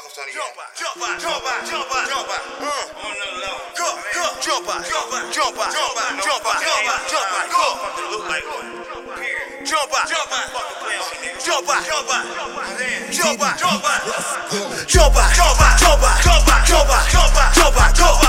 Fuck him, Sonny. Jump out, jump out, jump out, jump out, jump out. Uh, on another level. Go, go, jump out, jump out, jump out, jump out, jump out, jump out, jump out, go. Look like one. Jump out, jump out, fucking play on me, nigga. Jump out, jump out, jump out, jump out, jump out, jump out, jump out, jump out, jump out, jump out, jump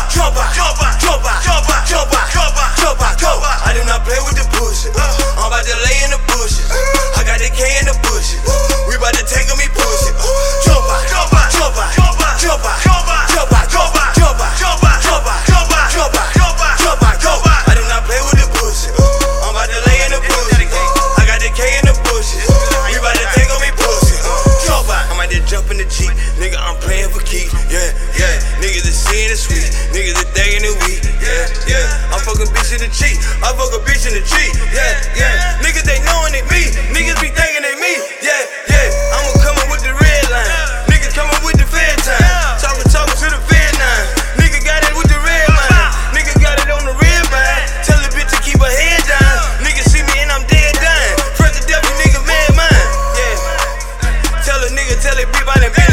day week. Yeah, yeah. I'm fucking bitch in the cheek. I fuck a bitch in the cheek. Yeah, yeah. Niggas they knowing it me. Niggas be thinking they me. Yeah, yeah. I'ma come up with the red line. Niggas coming with the fair time. Talking, talking to the fair nine. Nigga got it with the red line. Nigga got it on the red line. Tell the bitch to keep her head down. Niggas see me and I'm dead done. Fresh the devil, nigga, mad mine. Yeah. Tell a nigga, tell it be by the business.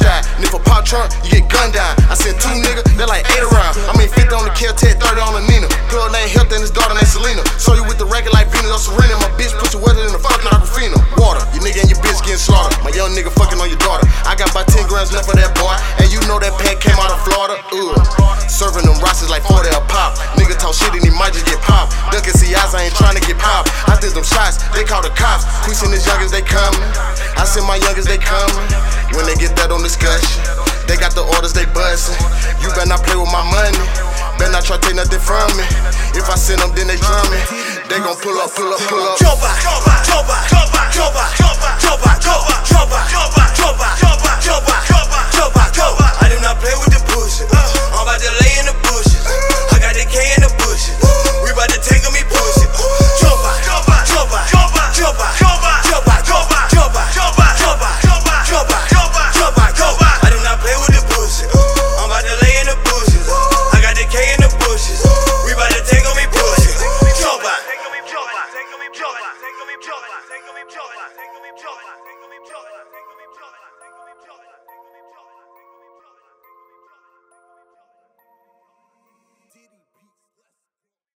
Out. And if a pop trunk, you get gunned down. I sent two niggas, they like eight around. I mean 50 on the kill, 30 on the Nina. Girl named Health and his daughter named Selena. So you with the record like Venus or Serena. My bitch pussy wetter than the fucking Aquafina. Water, your nigga and your bitch getting slaughtered. My young nigga fucking on your daughter. I got about 10 grams left of that boy. And you know that pack came out of Florida. Ugh. Call the cops. Queasing his youngest, they coming. I send my youngest, they coming. When they get that on discussion, they got the orders, they bustin'. You better not play with my money. Better not try to take nothing from me. If I send them, then they drumming. They gon' pull up, pull up, pull up. Jump out, jump out, jump out, jump out, jump out,